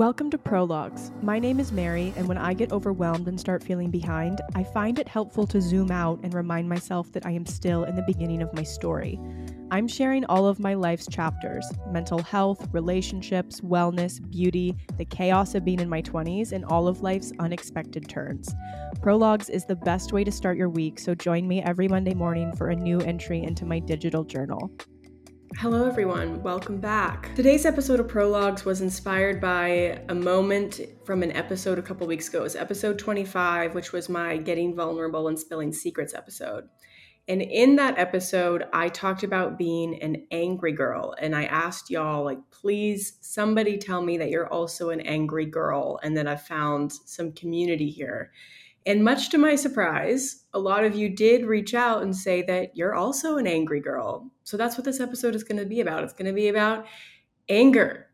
Welcome to Prologues. My name is Mary, and when I get overwhelmed and start feeling behind, I find it helpful to zoom out and remind myself that I am still in the beginning of my story. I'm sharing all of my life's chapters mental health, relationships, wellness, beauty, the chaos of being in my 20s, and all of life's unexpected turns. Prologues is the best way to start your week, so join me every Monday morning for a new entry into my digital journal. Hello, everyone. Welcome back. Today's episode of Prologues was inspired by a moment from an episode a couple weeks ago. It was episode 25, which was my Getting Vulnerable and Spilling Secrets episode. And in that episode, I talked about being an angry girl. And I asked y'all, like, please, somebody tell me that you're also an angry girl and that I found some community here. And much to my surprise, a lot of you did reach out and say that you're also an angry girl. So that's what this episode is going to be about. It's going to be about anger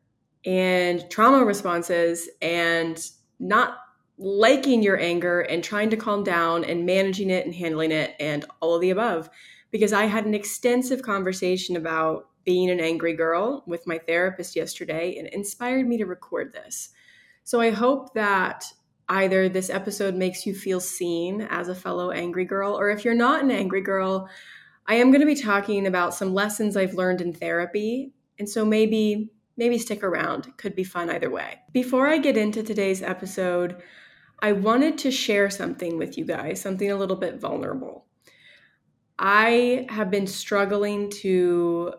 and trauma responses and not liking your anger and trying to calm down and managing it and handling it and all of the above. Because I had an extensive conversation about being an angry girl with my therapist yesterday and inspired me to record this. So I hope that either this episode makes you feel seen as a fellow angry girl, or if you're not an angry girl, I am going to be talking about some lessons I've learned in therapy. And so maybe maybe stick around. It could be fun either way. Before I get into today's episode, I wanted to share something with you guys, something a little bit vulnerable. I have been struggling to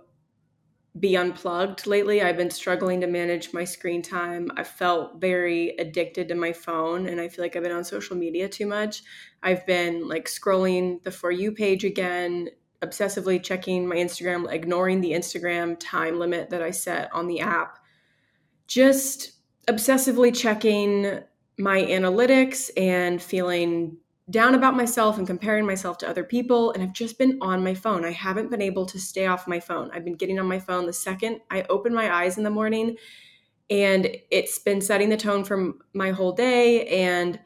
be unplugged lately. I've been struggling to manage my screen time. I felt very addicted to my phone and I feel like I've been on social media too much. I've been like scrolling the For You page again, obsessively checking my Instagram, ignoring the Instagram time limit that I set on the app. Just obsessively checking my analytics and feeling down about myself and comparing myself to other people and I've just been on my phone. I haven't been able to stay off my phone. I've been getting on my phone the second I open my eyes in the morning and it's been setting the tone for my whole day and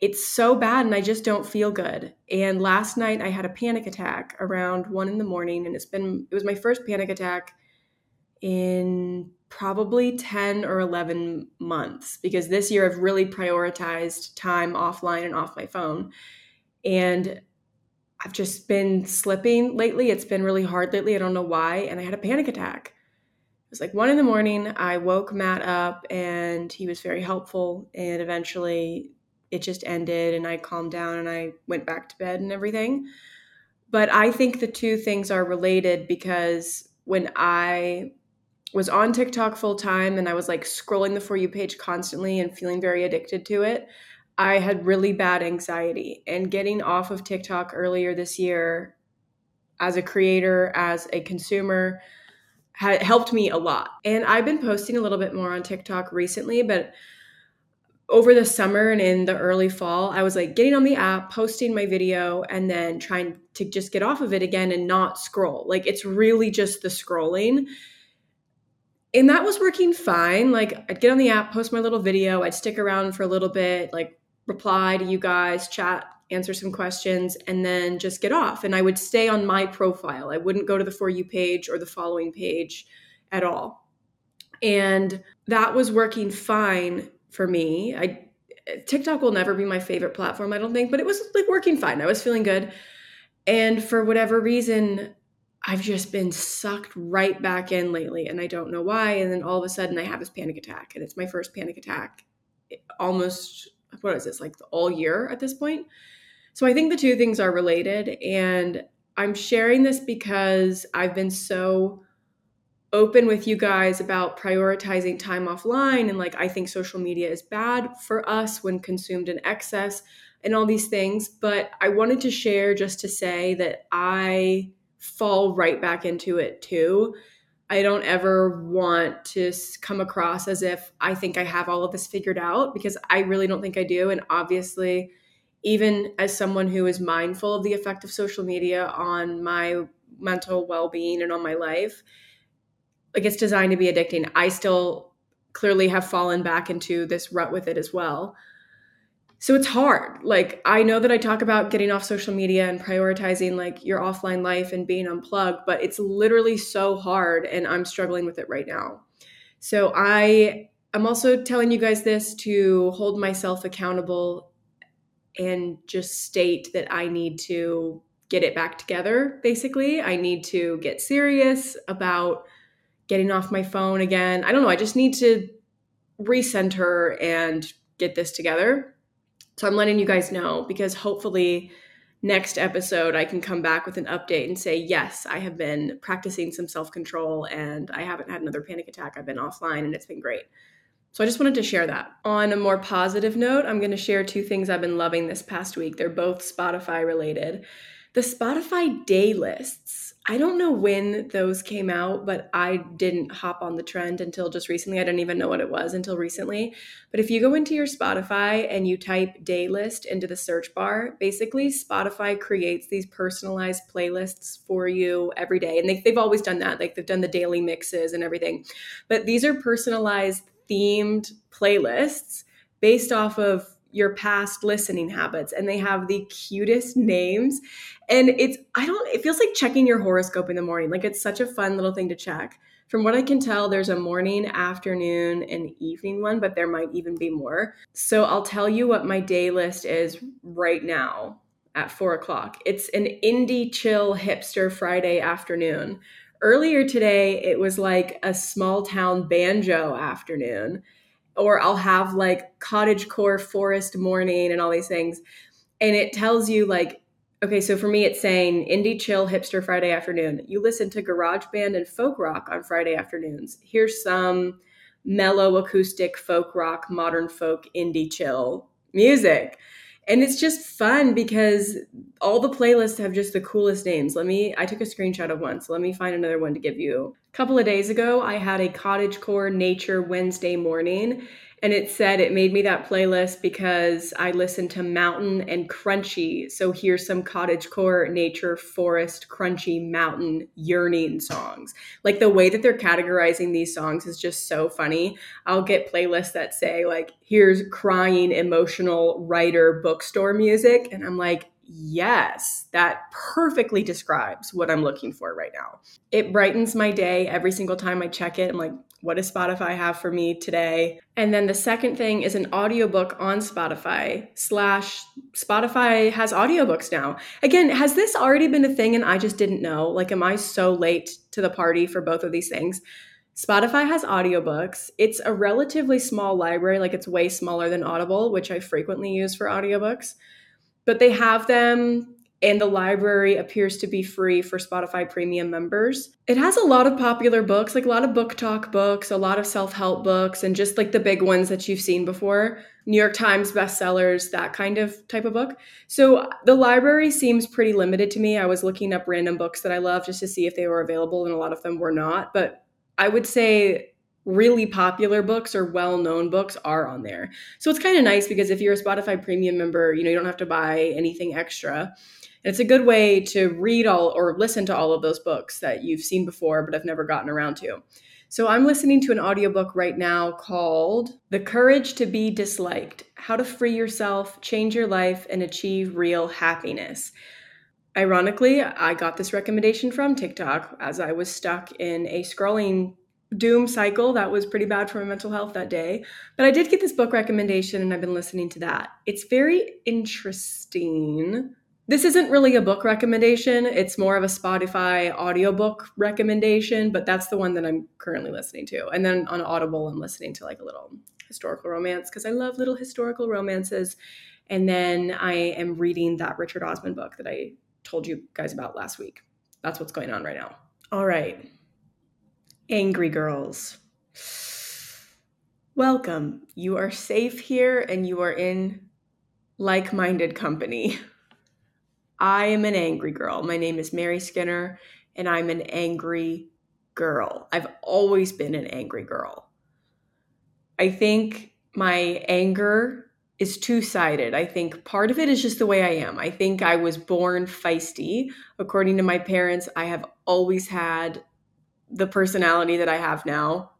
it's so bad and I just don't feel good. And last night I had a panic attack around 1 in the morning and it's been it was my first panic attack in probably 10 or 11 months because this year I've really prioritized time offline and off my phone. And I've just been slipping lately. It's been really hard lately. I don't know why. And I had a panic attack. It was like one in the morning. I woke Matt up and he was very helpful. And eventually it just ended and I calmed down and I went back to bed and everything. But I think the two things are related because when I was on TikTok full time and I was like scrolling the For You page constantly and feeling very addicted to it, I had really bad anxiety. And getting off of TikTok earlier this year as a creator, as a consumer, had helped me a lot. And I've been posting a little bit more on TikTok recently, but over the summer and in the early fall, I was like getting on the app, posting my video, and then trying to just get off of it again and not scroll. Like it's really just the scrolling and that was working fine. Like I'd get on the app, post my little video, I'd stick around for a little bit, like reply to you guys, chat, answer some questions, and then just get off. And I would stay on my profile. I wouldn't go to the For You page or the following page at all. And that was working fine for me. I TikTok will never be my favorite platform, I don't think, but it was like working fine. I was feeling good. And for whatever reason, I've just been sucked right back in lately and I don't know why. And then all of a sudden I have this panic attack and it's my first panic attack eh, almost, what is this, like all year at this point? So I think the two things are related. And I'm sharing this because I've been so open with you guys about prioritizing time offline and like I think social media is bad for us when consumed in excess and all these things. But I wanted to share just to say that I fall right back into it too. I don't ever want to come across as if I think I have all of this figured out because I really don't think I do. And obviously, even as someone who is mindful of the effect of social media on my mental well being and on my life, like it's designed to be addicting. I still clearly have fallen back into this rut with it as well so it's hard like i know that i talk about getting off social media and prioritizing like your offline life and being unplugged but it's literally so hard and i'm struggling with it right now so i I'm also telling you guys this to hold myself accountable and just state that I need to get it back together, basically. I need to get serious about getting off my phone again. I don't know. I just need to recenter and get this together. So I'm letting you guys know because hopefully next episode I can come back with an update and say, yes, I have been practicing some self control and I haven't had another panic attack. I've been offline and it's been great. So I just wanted to share that. On a more positive note, I'm going to share two things I've been loving this past week. They're both Spotify related. The Spotify day lists. I don't know when those came out, but I didn't hop on the trend until just recently. I didn't even know what it was until recently. But if you go into your Spotify and you type day list into the search bar, basically Spotify creates these personalized playlists for you every day. And they, they've always done that. Like they've done the daily mixes and everything. But these are personalized themed playlists based off of your past listening habits and they have the cutest names. And it's i don't it feels like checking your horoscope in the morning. Like it's such a fun little thing to check. From what i can tell there's a morning afternoon and evening one but there might even be more. So i'll tell you what my day list is right now at four o'clock. It's an indie chill hipster friday afternoon. Earlier today it was like a small town banjo afternoon or i'll have like cottage core forest morning and all these things. And it tells you like okay so for me it's saying indie chill hipster friday afternoon. You listen to garage band and folk rock on friday afternoons. Here's some mellow acoustic folk rock modern folk indie chill music and it's just fun because all the playlists have just the coolest names. Let me I took a screenshot of one, so let me find another one to give you. A couple of days ago, I had a cottage core nature Wednesday morning and it said it made me that playlist because I listened to mountain and crunchy. So here's some cottage core, nature, forest, crunchy, mountain, yearning songs. Like the way that they're categorizing these songs is just so funny. I'll get playlists that say like here's crying, emotional writer bookstore music and I'm like yes, that perfectly describes what I'm looking for right now. It brightens my day every single time I check it. I'm like, what does Spotify have for me today? And then the second thing is an audiobook on Spotify slash Spotify has audiobooks now. Again, has this already been a thing and I just didn't know? Like, am I so late to the party for both of these things? Spotify has audiobooks. It's a relatively small library, like it's way smaller than Audible, which I frequently use for audiobooks. But they have them and the library appears to be free for Spotify premium members. It has a lot of popular books, like a lot of BookTok books, a lot of self help books, and just like the big ones that you've seen before New York Times bestsellers, that kind of type of book. So the library seems pretty limited to me. I was looking up random books that I love just to see if they were available, and a lot of them were not. But I would say really popular books or well-known books are on there. So it's kind of nice because if you're a Spotify premium member, you know, you don't have to buy anything extra it's a good way to read all or listen to all of those books that you've seen before but have never gotten around to. So I'm listening to an audiobook right now called The Courage to Be Disliked How to Free Yourself, Change Your Life, and Achieve Real Happiness. Ironically, I got this recommendation from TikTok as I was stuck in a scrolling doom cycle that was pretty bad for my mental health that day. But I did get this book recommendation and I've been listening to that. It's very interesting this isn't really a book recommendation. It's more of a Spotify audiobook recommendation, but that's the one that I'm currently listening to. And then on Audible, I'm listening to like a little historical romance because I love little historical romances. And then I am reading that Richard Osman book that I told you guys about last week. That's what's going on right now. All right. Angry girls. Welcome. You are safe here and you are in like minded company. I am an angry girl. My name is Mary Skinner, and I'm an angry girl. I've always been an angry girl. I think my anger is two sided. I think part of it is just the way I am. I think I was born feisty. According to my parents, I have always had the personality that I have now.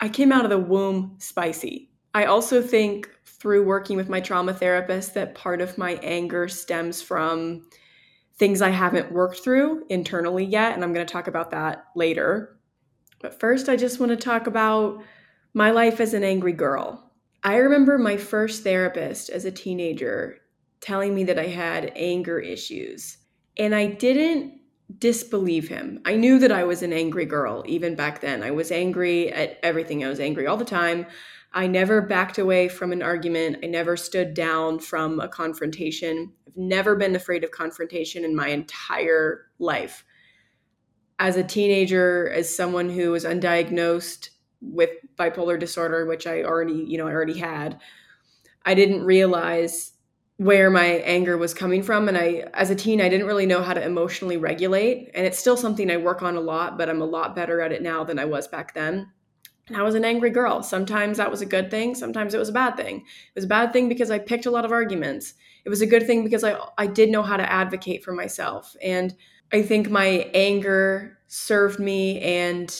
I came out of the womb spicy. I also think through working with my trauma therapist that part of my anger stems from things I haven't worked through internally yet. And I'm going to talk about that later. But first, I just want to talk about My life as an angry girl. I remember my first therapist as a teenager telling me that I had anger issues. And I didn't disbelieve him. I knew that I was an angry girl even back then. I was angry at everything. I was angry all the time. I never backed away from an argument. I never stood down from a confrontation. I've never been afraid of confrontation in my entire life. As a teenager, as someone who was undiagnosed with bipolar disorder, which I already, you know, I already had, I didn't realize where my anger was coming from and i as a teen i didn't really know how to emotionally regulate and it's still something i work on a lot but i'm a lot better at it now than i was back then and i was an angry girl. Sometimes that was a good thing sometimes it was a bad thing. It was a bad thing because i picked a lot of arguments. It was a good thing because i i did know how to advocate for myself. And i think my anger served me and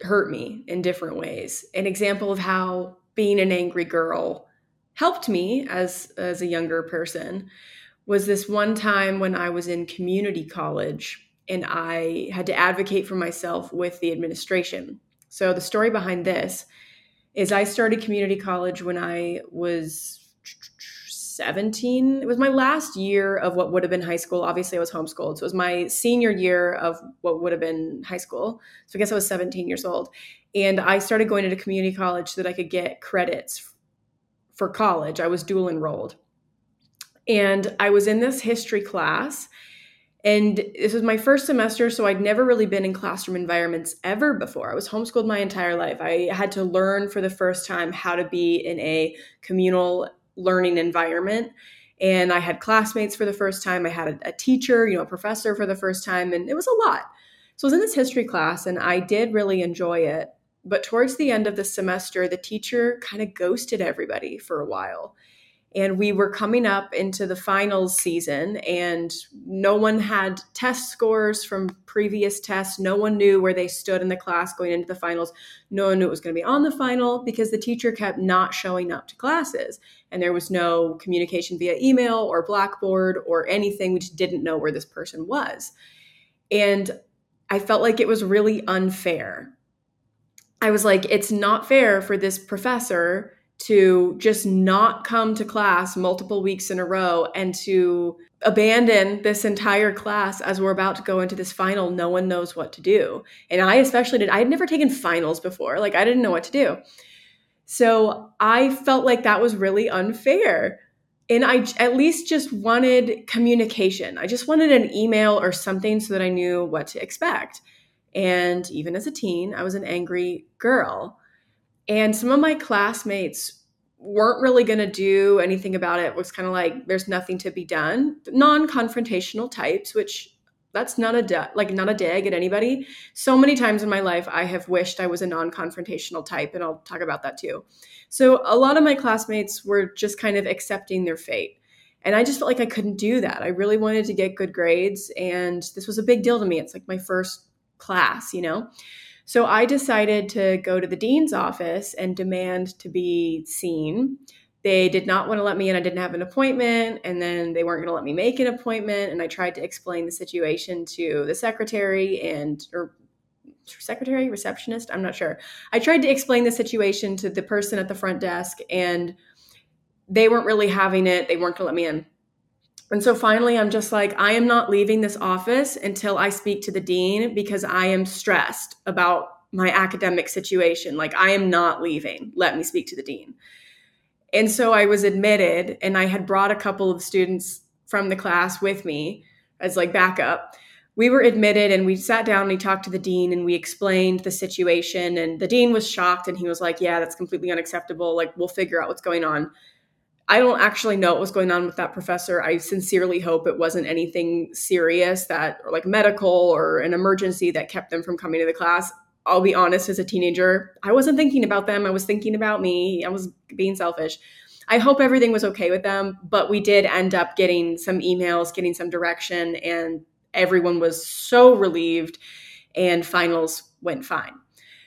hurt me in different ways. An example of how being an angry girl helped me as as a younger person was this one time when I was in community college and I had to advocate for myself with the administration. So the story behind this is I started community college when I was 17. It was my last year of what would have been high school. Obviously, I was homeschooled. So it was my senior year of what would have been high school. So I guess I was 17 years old. And I started going to community college so that I could get credits for college. I was dual enrolled. And I was in this history class. And this was my first semester, so I'd never really been in classroom environments ever before. I was homeschooled my entire life. I had to learn for the first time how to be in a communal learning environment. And I had classmates for the first time. I had a, a teacher, you know, a professor for the first time, and it was a lot. So I was in this history class, and I did really enjoy it. But towards the end of the semester, the teacher kind of ghosted everybody for a while. And we were coming up into the finals season, and no one had test scores from previous tests. No one knew where they stood in the class going into the finals. No one knew it was going to be on the final because the teacher kept not showing up to classes. And there was no communication via email or Blackboard or anything. We just didn't know where this person was. And I felt like it was really unfair I was like, it's not fair for this professor to just not come to class multiple weeks in a row and to abandon this entire class as we're about to go into this final. No one knows what to do. And I especially did, I had never taken finals before. Like, I didn't know what to do. So I felt like that was really unfair. And I at least just wanted communication. I just wanted an email or something so that I knew what to expect. And even as a teen, I was an angry girl. And some of my classmates weren't really going to do anything about it. it was kind of like there's nothing to be done. Non-confrontational types, which that's not a like not a dig at anybody. So many times in my life I have wished I was a non-confrontational type and I'll talk about that too. So a lot of my classmates were just kind of accepting their fate. And I just felt like I couldn't do that. I really wanted to get good grades and this was a big deal to me. It's like my first class, you know? So I decided to go to the dean's office and demand to be seen. They did not want to let me in. I didn't have an appointment, and then they weren't going to let me make an appointment. And I tried to explain the situation to the secretary and or secretary, receptionist, I'm not sure. I tried to explain the situation to the person at the front desk, and they weren't really having it. They weren't going to let me in. And so finally, I'm just like, I am not leaving this office until I speak to the dean because I am stressed about my academic situation. Like, I am not leaving. Let me speak to the dean. And so I was admitted, and I had brought a couple of students from the class with me as like backup. We were admitted and we sat down and we talked to the dean and we explained the situation. And the dean was shocked and he was like, Yeah, that's completely unacceptable. Like, we'll figure out what's going on. I don't actually know what was going on with that professor. I sincerely hope it wasn't anything serious that, or like medical or an emergency that kept them from coming to the class. I'll be honest, as a teenager, I wasn't thinking about them. I was thinking about me. I was being selfish. I hope everything was okay with them, but we did end up getting some emails, getting some direction, and everyone was so relieved, and finals went fine.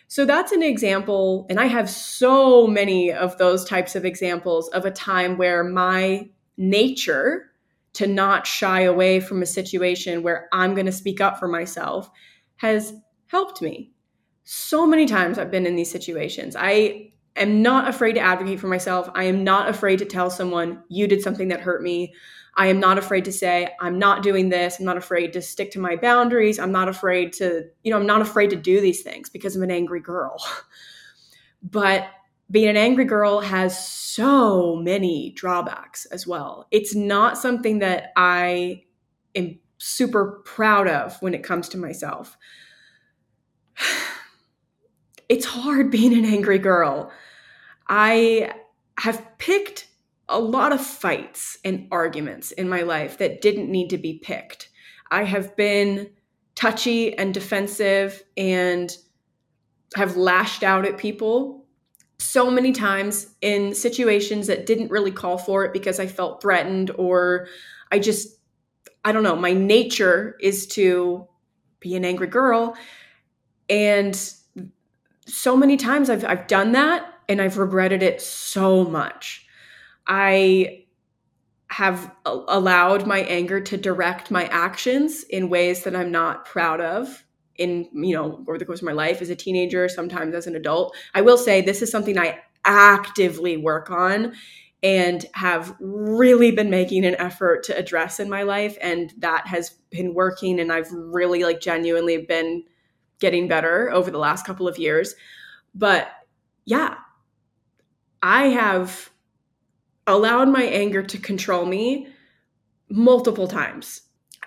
So that's an example, and I have so many of those types of examples of a time where my nature to not shy away from a situation where I'm going to speak up for myself has helped me. so many times I've been in these situations. I am not afraid to advocate for myself. I am not afraid to tell someone, you did something that hurt me. I am not afraid to say, I'm not doing this. I'm not afraid to stick to my boundaries. I'm not afraid to, you know, I'm not afraid to do these things because I'm an angry girl. but being an angry girl has so many drawbacks as well. It's not something that I am super proud of when it comes to myself. It's hard being an angry girl. I have picked a lot of fights and arguments in my life that didn't need to be picked. I have been touchy and defensive and have lashed out at people so many times in situations that didn't really call for it because I felt threatened or I just, I don't know, my nature is to be an angry girl. And so many times I've, I've done that and I've regretted it so much. I have allowed my anger to direct my actions in ways that I'm not proud of in you know over the course of my life as a teenager sometimes as an adult. I will say this is something i actively work on and have really been making an effort to address in my life and that has been working and i've really like genuinely been getting better over the last couple of years. But yeah i have allowed my anger to control me multiple times.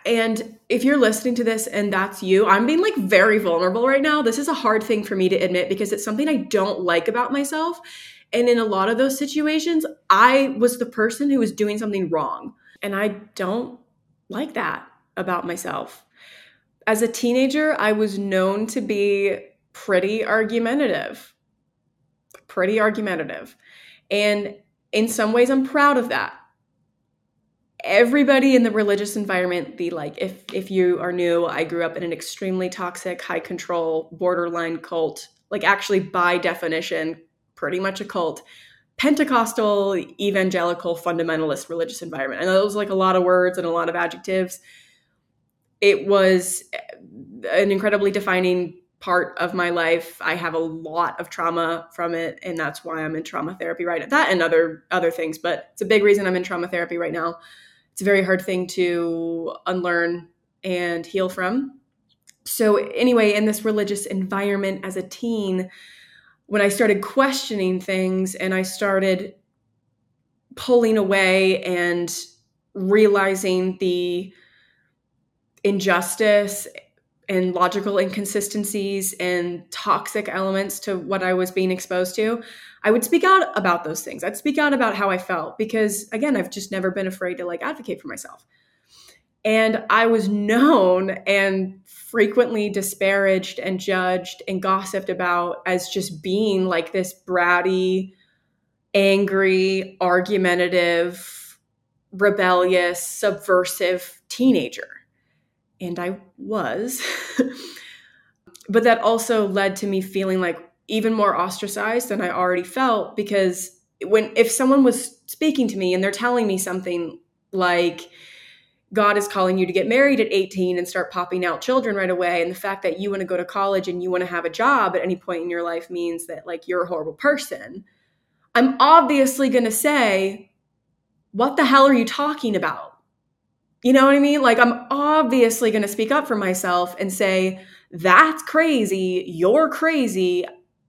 And if you're listening to this and that's you, I'm being like very vulnerable right now. This is a hard thing for me to admit because it's something I don't like about myself. And in a lot of those situations, I was the person who was doing something wrong. And I don't like that about myself. As a teenager, I was known to be pretty argumentative. Pretty argumentative. And in some ways i'm proud of that. Everybody in the religious environment the like if if you are new i grew up in an extremely toxic high control borderline cult like actually by definition pretty much a cult pentecostal evangelical fundamentalist religious environment. And those like a lot of words and a lot of adjectives. It was uh, an incredibly defining part of my life. I have a lot of trauma from it, and that's why I'm in trauma therapy right now. That and other other things, but it's a big reason I'm in trauma therapy right now. It's a very hard thing to unlearn and heal from. So anyway, in this religious environment as a teen, when I started questioning things and I started pulling away and realizing the injustice and logical inconsistencies and toxic elements to what I was being exposed to, I would speak out about those things. I'd speak out about how I felt because again, I've just never been afraid to like advocate for myself. And I was known and frequently disparaged and judged and gossiped about as just being like this bratty, angry, argumentative, rebellious, subversive teenager and I was. but that also led to me feeling like even more ostracized than I already felt because when if someone was speaking to me and they're telling me something like God is calling you to get married at 18 and start popping out children right away and the fact that you want to go to college and you want to have a job at any point in your life means that like you're a horrible person. I'm obviously going to say what the hell are you talking about? You know what I mean? Like, I'm obviously going to speak up for myself and say, that's crazy. You're crazy.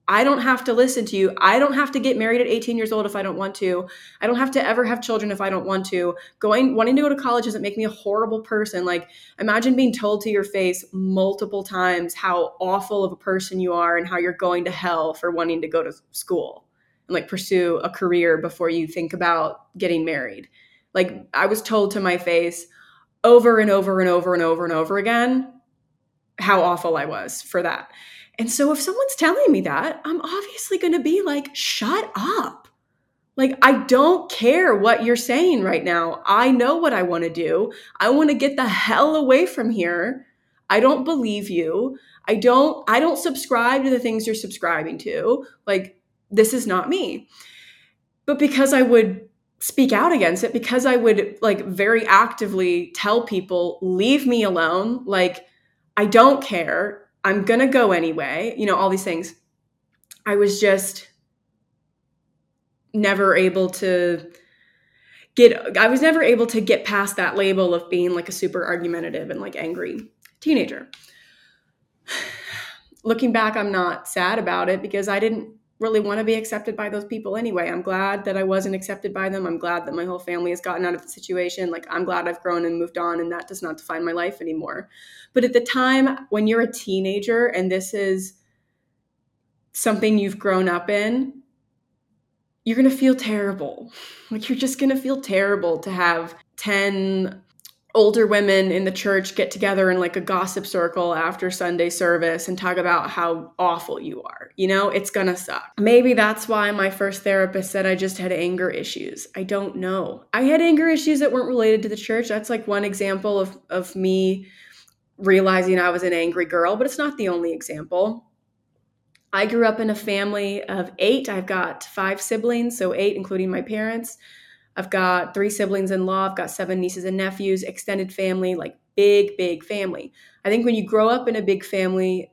I don't have to listen to you. I don't have to get married at 18 years old if I don't want to. I don't have to ever have children if I don't want to. Going wanting to go to college doesn't make me a horrible person. Like imagine being told to your face multiple times how awful of a person you are and how you're going to hell for wanting to go to school and like pursue a career before you think about getting married. Like I was told to my face, over and over and over and over and over again how awful I was for that. And so if someone's telling me that, I'm obviously going to be like, shut up. Like, I don't care what you're saying right now. I know what I want to do. I want to get the hell away from here. I don't believe you. I don't I don't subscribe to the things you're subscribing to. Like this is not me. But because I would speak out against it because I would like very actively tell people, leave me alone. Like, I don't care. I'm going to go anyway, you know, all these things. I was just never able to get I was never able to get past that label of being like a super argumentative and like angry teenager. Looking back, I'm not sad about it because I didn't really want to be accepted by those people anyway. I'm glad that I wasn't accepted by them. I'm glad that my whole family has gotten out of the situation. Like, I'm glad I've grown and moved on, and that does not define my life anymore. But at the time, when you're a teenager and this is something you've grown up in, you're going to feel terrible. Like, you're just going to feel terrible to have 10 older women in the church get together in like a gossip circle after Sunday service and talk about how awful you are. You know, it's gonna suck. Maybe that's why my first therapist said I just had anger issues. I don't know. I had anger issues that weren't related to the church. That's like one example of, of me realizing I was an angry girl, but it's not the only example. I grew up in a family of eight. I've got five siblings, so eight, including my parents. I've got three siblings in law. I've got seven nieces and nephews, extended family, like big, big family. I think when you grow up in a big family,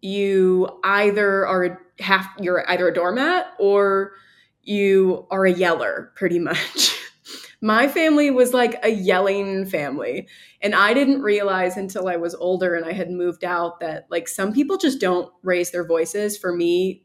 you either are half, you're either a doormat or you are a yeller, pretty much. My family was like a yelling family. And I didn't realize until I was older and I had moved out that like some people just don't raise their voices. For me,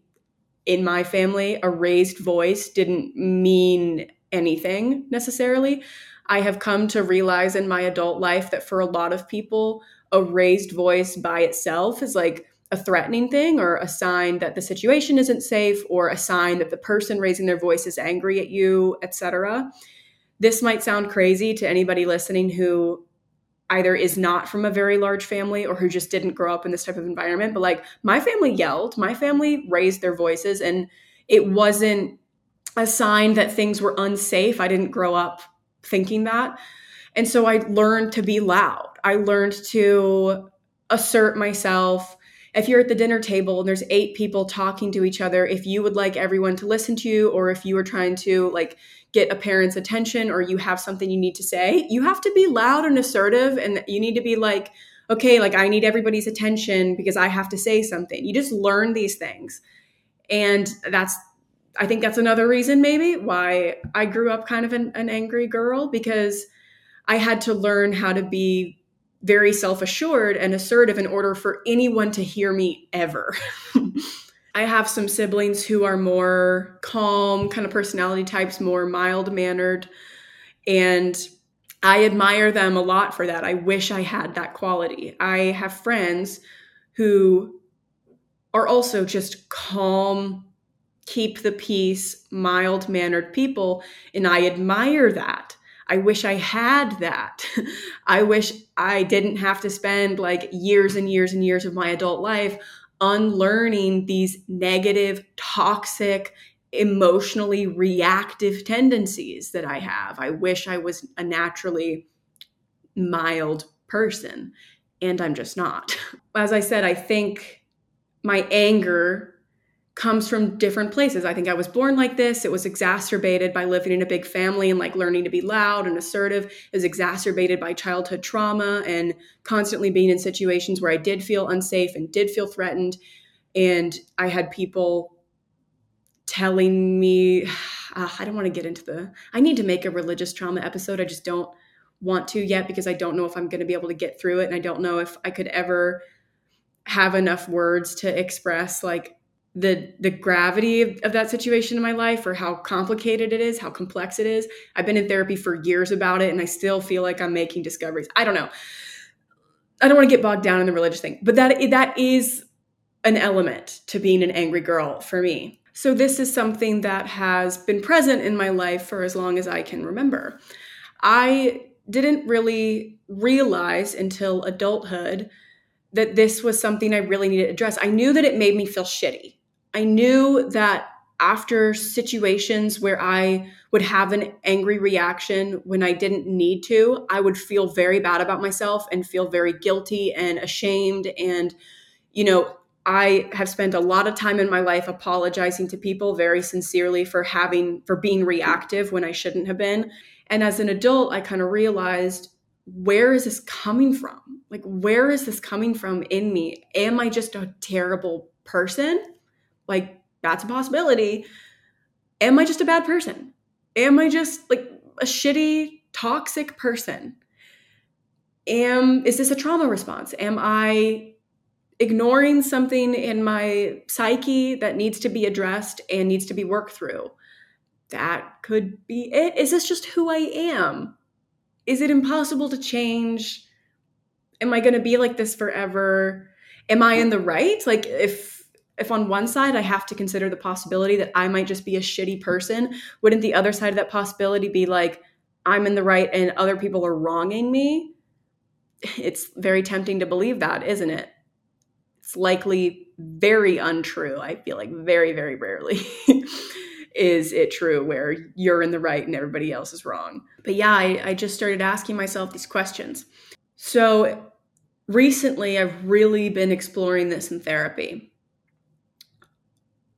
in my family, a raised voice didn't mean anything necessarily. I have come to realize in my adult life that for a lot of people, a raised voice by itself is like a threatening thing or a sign that the situation isn't safe or a sign that the person raising their voice is angry at you, etc. This might sound crazy to anybody listening who either is not from a very large family or who just didn't grow up in this type of environment, but like my family yelled, my family raised their voices and it wasn't a sign that things were unsafe. I didn't grow up thinking that. And so I learned to be loud. I learned to assert myself. If you're at the dinner table and there's eight people talking to each other, if you would like everyone to listen to you, or if you are trying to like get a parent's attention or you have something you need to say, you have to be loud and assertive and you need to be like, okay, like I need everybody's attention because I have to say something. You just learn these things. And that's I think that's another reason, maybe, why I grew up kind of an, an angry girl because I had to learn how to be very self assured and assertive in order for anyone to hear me ever. I have some siblings who are more calm, kind of personality types, more mild mannered. And I admire them a lot for that. I wish I had that quality. I have friends who are also just calm, keep the peace, mild mannered people. And I admire that. I wish I had that. I wish I didn't have to spend like years and years and years of my adult life unlearning these negative, toxic, emotionally reactive tendencies that I have. I wish I was a naturally mild person, and I'm just not. As I said, I think my anger comes from different places. I think I was born like this. It was exacerbated by living in a big family and like learning to be loud and assertive. It was exacerbated by childhood trauma and constantly being in situations where I did feel unsafe and did feel threatened. And I had people telling me, uh, I don't want to get into the, I need to make a religious trauma episode. I just don't want to yet because I don't know if I'm going to be able to get through it. And I don't know if I could ever have enough words to express like the the gravity of, of, that situation in my life or how complicated it is how complex it is. I've been in therapy for years about it and i still feel like i'm making discoveries. I don't know. I don't want to get bogged down in the religious thing but that that is an element to being an angry girl for me. So this is something that has been present in my life for as long as i can remember. I didn't really realize until adulthood that this was something I really needed to address. I knew that it made me feel shitty. I knew that after situations where I would have an angry reaction when I didn't need to, I would feel very bad about myself and feel very guilty and ashamed. And, you know, I have spent a lot of time in my life apologizing to people very sincerely for having, for being reactive when I shouldn't have been. And as an adult, I kind of realized where is this coming from? Like, where is this coming from in me? Am I just a terrible person? Like, that's a possibility. Am I just a bad person? Am I just like a shitty, toxic person? Am is this a trauma response? Am I ignoring something in my psyche that needs to be addressed and needs to be worked through? That could be it. Is this just who I am? is it impossible to change? Am I going to be like this forever? Am I in the right? Like if if on one side I have to consider the possibility that I might just be a shitty person, wouldn't the other side of that possibility be like I'm in the right and other people are wronging me? It's very tempting to believe that, isn't it? It's likely very untrue. I feel like very very rarely. is it true where you're in the right and everybody else is wrong? But yeah, I, I just started asking myself these questions. So recently, I've really been exploring this in therapy.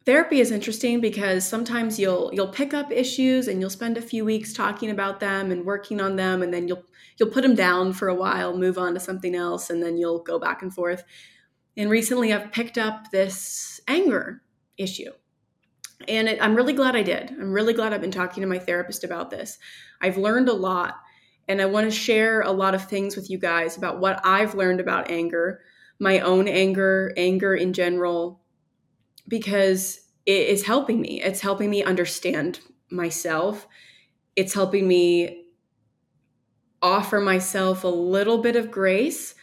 Therapy is interesting because sometimes you'll you'll pick up issues and you'll spend a few weeks talking about them and working on them and then you'll you'll put them down for a while, move on to something else and then you'll go back and forth. And recently I've picked up this anger issue and it, I'm really glad I did. I'm really glad I've been talking to my therapist about this. I've learned a lot, and I want to share a lot of things with you guys about what I've learned about anger, my own anger, anger in general, because it is helping me. It's helping me understand myself. It's helping me offer myself a little bit of grace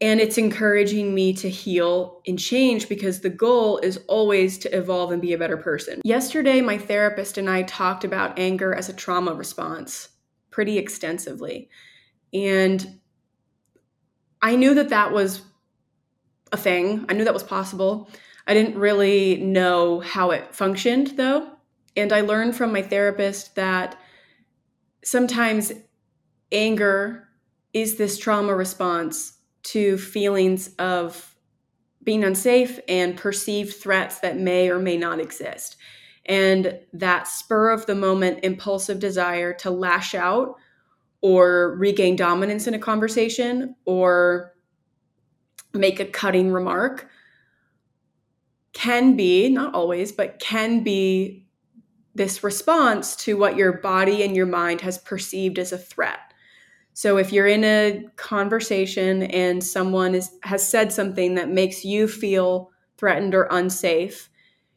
and it's encouraging me to heal and change because the goal is always to evolve and be a better person. Yesterday, my therapist and I talked about anger as a trauma response pretty extensively. And I knew that that was a thing, I knew that was possible. I didn't really know how it functioned though. And I learned from my therapist that sometimes anger is this trauma response to feelings of being unsafe and perceived threats that may or may not exist. And that spur of the moment impulsive desire to lash out or regain dominance in a conversation or make a cutting remark can be, not always, but can be this response to what your body and your mind has perceived as a threat. So if you're in a conversation and someone is, has said something that makes you feel threatened or unsafe,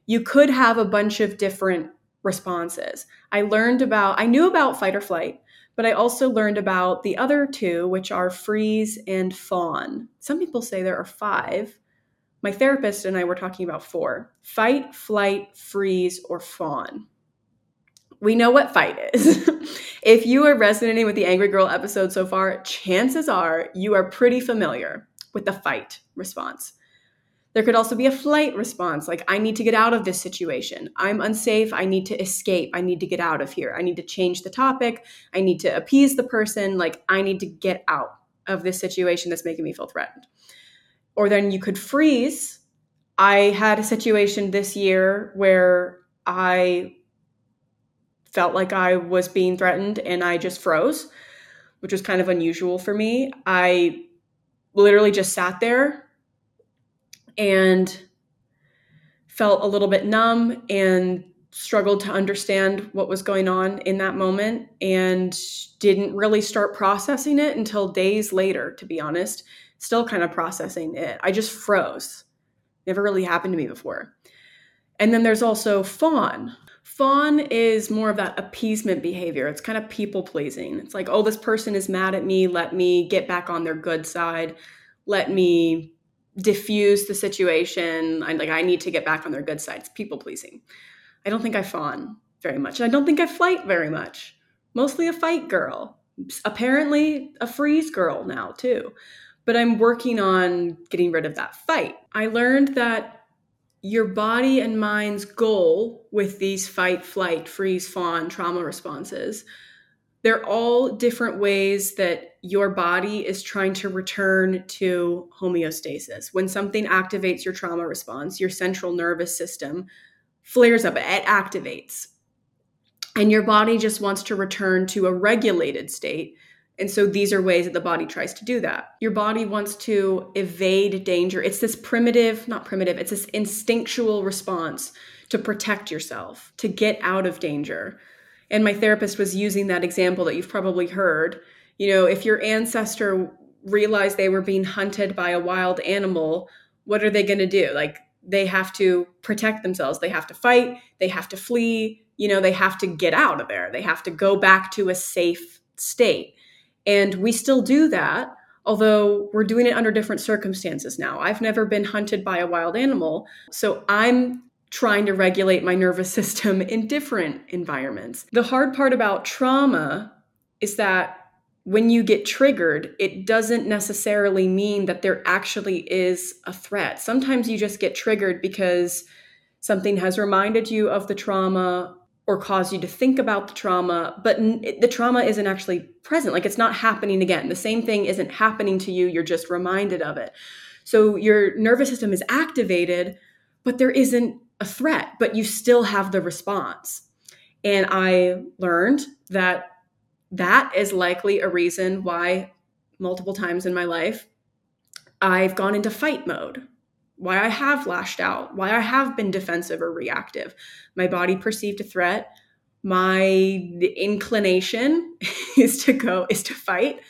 you could have a bunch of different responses. I learned about, I knew about fight or flight, but I also learned about the other two, which are freeze and fawn. Some people say there are five. My therapist and I were talking about four fight, flight, freeze, or fawn we know what fight is. if you are resonating with the Angry Girl episode so far, chances are you are pretty familiar with the fight response. There could also be a flight response, like, I need to get out of this situation. I'm unsafe. I need to escape. I need to get out of here. I need to change the topic. I need to appease the person. Like, I need to get out of this situation that's making me feel threatened. Or then you could freeze. I had a situation this year where I felt like I was being threatened and I just froze, which was kind of unusual for me. I literally just sat there and felt a little bit numb and struggled to understand what was going on in that moment and didn't really start processing it until days later, to be honest. Still kind of processing it. I just froze. Never really happened to me before. And then there's also fawn, Fawn is more of that appeasement behavior. It's kind of people pleasing. It's like, oh, this person is mad at me. Let me get back on their good side. Let me diffuse the situation. I like I need to get back on their good side. It's people pleasing. I don't think I fawn very much. I don't think I flight very much. Mostly a fight girl. Apparently a freeze girl now too. But I'm working on getting rid of that fight. I learned that your body and mind's goal with these fight, flight, freeze, fawn trauma responses, they're all different ways that your body is trying to return to homeostasis. When something activates your trauma response, your central nervous system flares up, it activates. And your body just wants to return to a regulated state, And so these are ways that the body tries to do that. Your body wants to evade danger. It's this primitive, not primitive, it's this instinctual response to protect yourself, to get out of danger. And my therapist was using that example that you've probably heard. You know, if your ancestor realized they were being hunted by a wild animal, what are they going to do? Like, they have to protect themselves. They have to fight. They have to flee. You know, they have to get out of there. They have to go back to a safe state. And we still do that, although we're doing it under different circumstances now. I've never been hunted by a wild animal. So I'm trying to regulate my nervous system in different environments. The hard part about trauma is that when you get triggered, it doesn't necessarily mean that there actually is a threat. Sometimes you just get triggered because something has reminded you of the trauma or cause you to think about the trauma, but the trauma isn't actually present. Like it's not happening again. The same thing isn't happening to you. You're just reminded of it. So your nervous system is activated, but there isn't a threat, but you still have the response. And I learned that that is likely a reason why multiple times in my life I've gone into fight mode, why I have lashed out, why I have been defensive or reactive. My body perceived a threat. My inclination is to go, is to fight.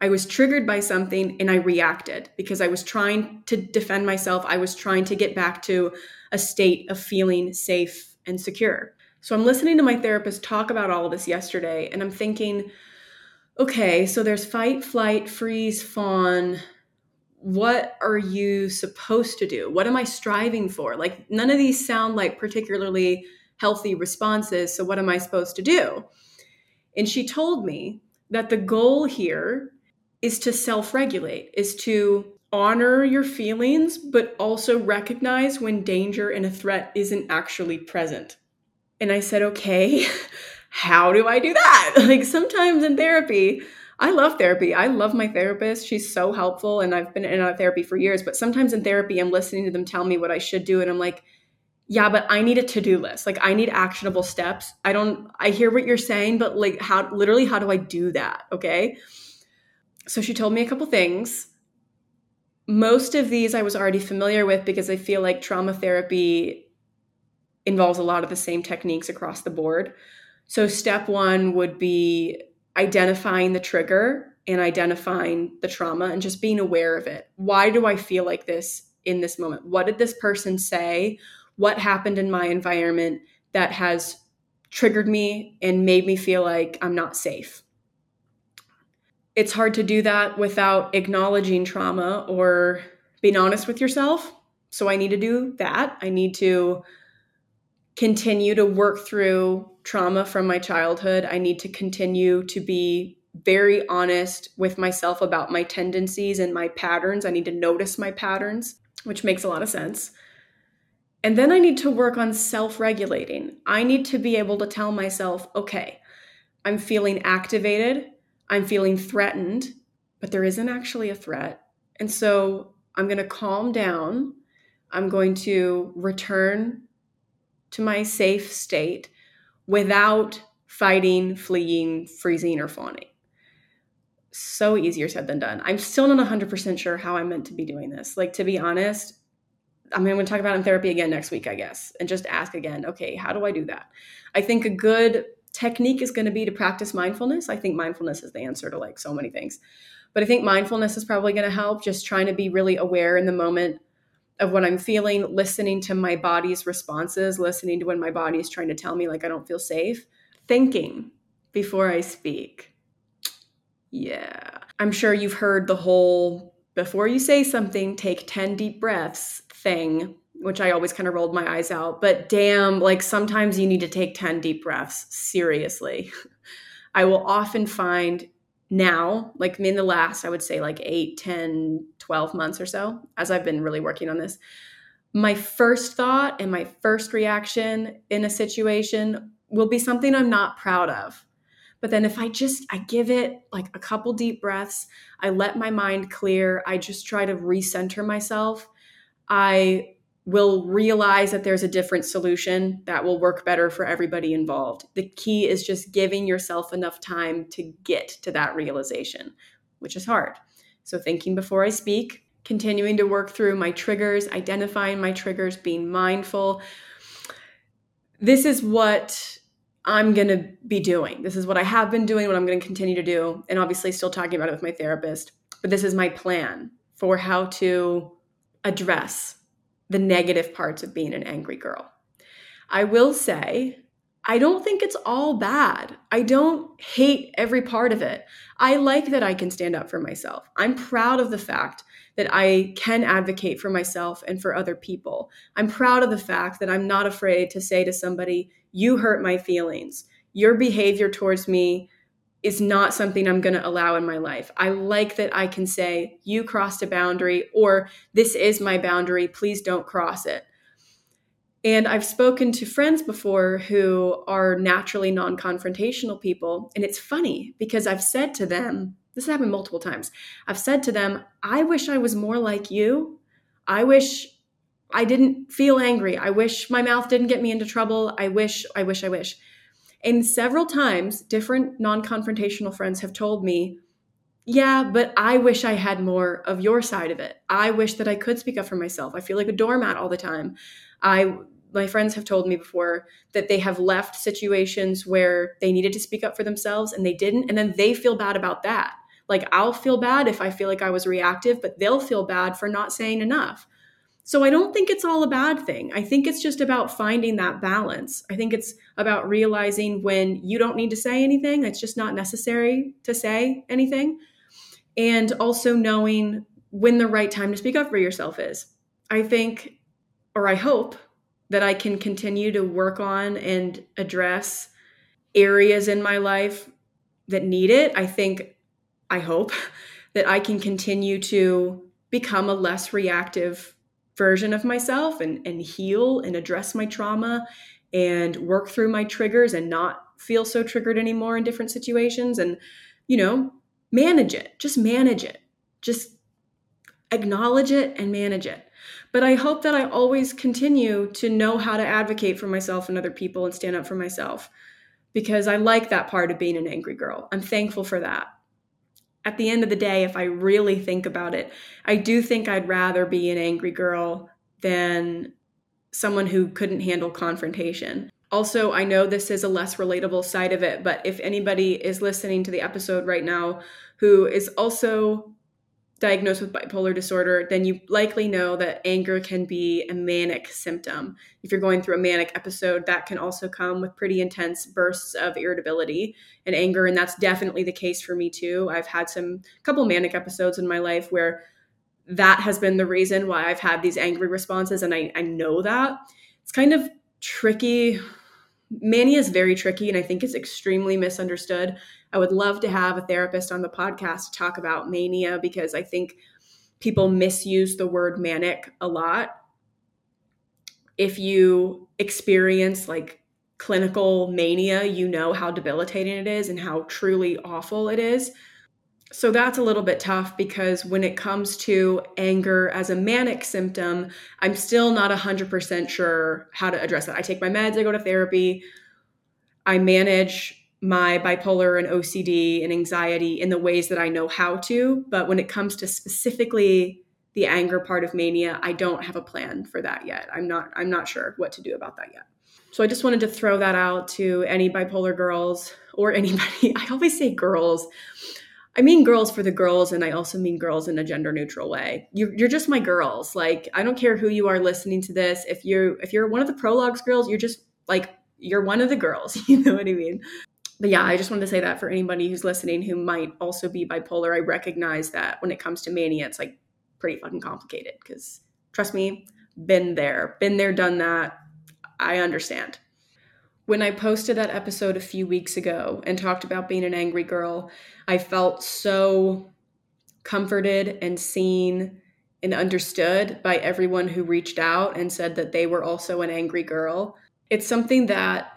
I was triggered by something and I reacted because I was trying to defend myself. I was trying to get back to a state of feeling safe and secure. So I'm listening to my therapist talk about all this yesterday, and I'm thinking, okay, so there's fight, flight, freeze, fawn. What are you supposed to do? What am I striving for? Like, none of these sound like particularly healthy responses. So, what am I supposed to do? And she told me that the goal here is to self regulate, is to honor your feelings, but also recognize when danger and a threat isn't actually present. And I said, okay, how do I do that? Like sometimes in therapy, I love therapy. I love my therapist. She's so helpful. And I've been in and therapy for years. But sometimes in therapy, I'm listening to them tell me what I should do. And I'm like, yeah, but I need a to do list. Like, I need actionable steps. I don't, I hear what you're saying, but like, how, literally, how do I do that? Okay. So she told me a couple things. Most of these I was already familiar with because I feel like trauma therapy involves a lot of the same techniques across the board. So, step one would be identifying the trigger and identifying the trauma and just being aware of it. Why do I feel like this in this moment? What did this person say? What happened in my environment that has triggered me and made me feel like I'm not safe? It's hard to do that without acknowledging trauma or being honest with yourself. So, I need to do that. I need to continue to work through trauma from my childhood. I need to continue to be very honest with myself about my tendencies and my patterns. I need to notice my patterns, which makes a lot of sense. And then I need to work on self regulating. I need to be able to tell myself, okay, I'm feeling activated, I'm feeling threatened, but there isn't actually a threat. And so I'm going to calm down. I'm going to return to my safe state without fighting, fleeing, freezing, or fawning. So easier said than done. I'm still not 100% sure how I'm meant to be doing this. Like, to be honest, I mean, I'm going to talk about in therapy again next week, I guess, and just ask again, okay, how do I do that? I think a good technique is going to be to practice mindfulness. I think mindfulness is the answer to like so many things. But I think mindfulness is probably going to help just trying to be really aware in the moment of what I'm feeling, listening to my body's responses, listening to when my body is trying to tell me like I don't feel safe, thinking before I speak. Yeah. I'm sure you've heard the whole before you say something, take 10 deep breaths thing, which I always kind of rolled my eyes out. But damn, like sometimes you need to take 10 deep breaths. Seriously. I will often find now, like in the last, I would say like 8, 10, 12 months or so, as I've been really working on this, my first thought and my first reaction in a situation will be something I'm not proud of. But then if I just I give it like a couple deep breaths, I let my mind clear, I just try to recenter myself, I will realize that there's a different solution that will work better for everybody involved. The key is just giving yourself enough time to get to that realization, which is hard. So, thinking before I speak, continuing to work through my triggers, identifying my triggers, being mindful. This is what I'm going to be doing. This is what I have been doing, what I'm going to continue to do, and obviously still talking about it with my therapist. But this is my plan for how to address the negative parts of being an angry girl. I will say, I don't think it's all bad. I don't hate every part of it. I like that I can stand up for myself. I'm proud of the fact that I can advocate for myself and for other people. I'm proud of the fact that I'm not afraid to say to somebody, You hurt my feelings. Your behavior towards me is not something I'm going to allow in my life. I like that I can say, you crossed a boundary, or this is my boundary, please don't cross it. And I've spoken to friends before who are naturally non confrontational people. And it's funny because I've said to them, this has happened multiple times. I've said to them, I wish I was more like you. I wish I didn't feel angry. I wish my mouth didn't get me into trouble. I wish, I wish, I wish. And several times, different non confrontational friends have told me, yeah, but I wish I had more of your side of it. I wish that I could speak up for myself. I feel like a doormat all the time. I my friends have told me before that they have left situations where they needed to speak up for themselves and they didn't and then they feel bad about that. Like I'll feel bad if I feel like I was reactive, but they'll feel bad for not saying enough. So I don't think it's all a bad thing. I think it's just about finding that balance. I think it's about realizing when you don't need to say anything, it's just not necessary to say anything. And also knowing when the right time to speak up for yourself is. I think, or I hope, that I can continue to work on and address areas in my life that need it. I think, I hope that I can continue to become a less reactive version of myself and, and heal and address my trauma and work through my triggers and not feel so triggered anymore in different situations and you know manage it just manage it just acknowledge it and manage it. But i hope that i always continue to know how to advocate for myself and other people and stand up for myself because i like that part of being an angry girl. I'm thankful for that at the end of the day, if I really think about it, I do think I'd rather be an angry girl than someone who couldn't handle confrontation. Also, I know this is a less relatable side of it, but if anybody is listening to the episode right now who is also diagnosed with bipolar disorder, then you likely know that anger can be a manic symptom. If you're going through a manic episode, that can also come with pretty intense bursts of irritability and anger. And that's definitely the case for me too. I've had some couple manic episodes in my life where that has been the reason why I've had these angry responses. And I, I know that. It's kind of tricky. Mania is very tricky and I think is extremely misunderstood. I would love to have a therapist on the podcast to talk about mania because I think people misuse the word manic a lot. If you experience like clinical mania, you know how debilitating it is and how truly awful it is. So that's a little bit tough because when it comes to anger as a manic symptom, I'm still not 100% sure how to address that. I take my meds, I go to therapy, I manage my bipolar and OCD and anxiety in the ways that I know how to. But when it comes to specifically the anger part of mania, I don't have a plan for that yet. I'm not I'm not sure what to do about that yet. So I just wanted to throw that out to any bipolar girls or anybody. I always say girls. I mean girls for the girls, and I also mean girls in a gender neutral way. You're, you're just my girls. Like I don't care who you are listening to this. If you if you're one of the prologues girls, you're just like you're one of the girls. You know what I mean? But yeah, I just wanted to say that for anybody who's listening who might also be bipolar, I recognize that when it comes to mania, it's like pretty fucking complicated because trust me, been there, been there, done that. I understand. When I posted that episode a few weeks ago and talked about being an angry girl, I felt so comforted and seen and understood by everyone who reached out and said that they were also an angry girl. It's something that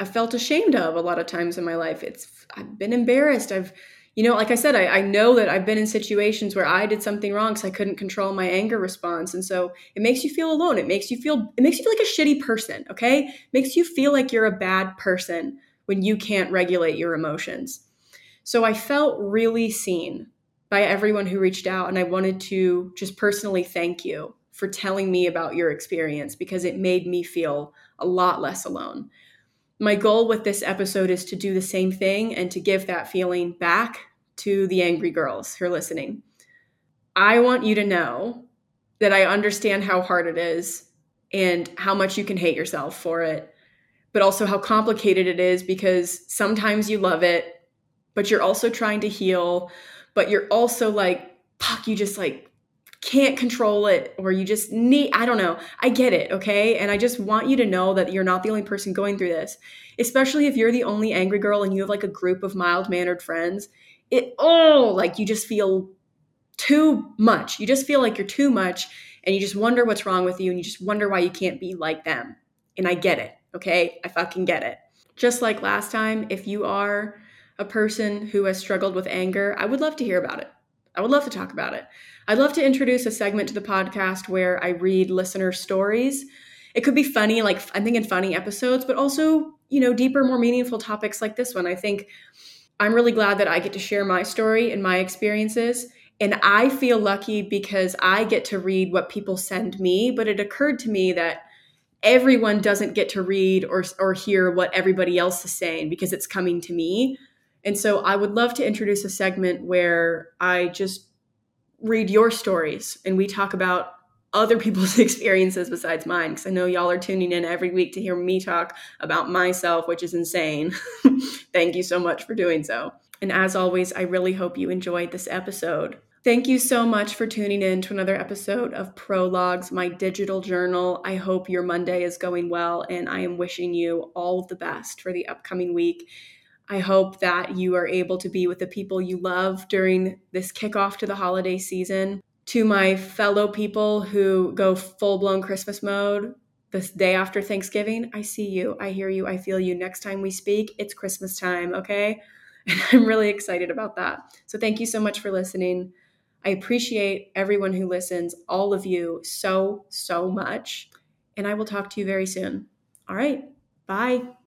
I felt ashamed of a lot of times in my life. It's I've been embarrassed. I've you know, like I said, I, I know that I've been in situations where I did something wrong because I couldn't control my anger response. And so it makes you feel alone. It makes you feel, it makes you feel like a shitty person. Okay. It makes you feel like you're a bad person when you can't regulate your emotions. So I felt really seen by everyone who reached out. And I wanted to just personally thank you for telling me about your experience because it made me feel a lot less alone. My goal with this episode is to do the same thing and to give that feeling back to the angry girls who are listening. I want you to know that I understand how hard it is and how much you can hate yourself for it, but also how complicated it is because sometimes you love it, but you're also trying to heal, but you're also like, fuck, you just like can't control it or you just need I don't know. I get it, okay? And I just want you to know that you're not the only person going through this. Especially if you're the only angry girl and you have like a group of mild-mannered friends it oh like you just feel too much you just feel like you're too much and you just wonder what's wrong with you and you just wonder why you can't be like them and i get it okay i fucking get it just like last time if you are a person who has struggled with anger i would love to hear about it i would love to talk about it i'd love to introduce a segment to the podcast where i read listener stories it could be funny like i'm thinking funny episodes but also you know deeper more meaningful topics like this one i think I'm really glad that I get to share my story and my experiences. And I feel lucky because I get to read what people send me. But it occurred to me that everyone doesn't get to read or, or hear what everybody else is saying because it's coming to me. And so I would love to introduce a segment where I just read your stories and we talk about other people's experiences besides mine because I know y'all are tuning in every week to hear me talk about myself, which is insane. Thank you so much for doing so. And as always, I really hope you enjoyed this episode. Thank you so much for tuning in to another episode of Prologues, my digital journal. I hope your Monday is going well, and I am wishing you all the best for the upcoming week. I hope that you are able to be with the people you love during this kickoff to the holiday season to my fellow people who go full blown Christmas mode this day after Thanksgiving, I see you, I hear you, I feel you. Next time we speak, it's Christmas time, okay? And I'm really excited about that. So thank you so much for listening. I appreciate everyone who listens, all of you, so, so much. And I will talk to you very soon. All right, bye.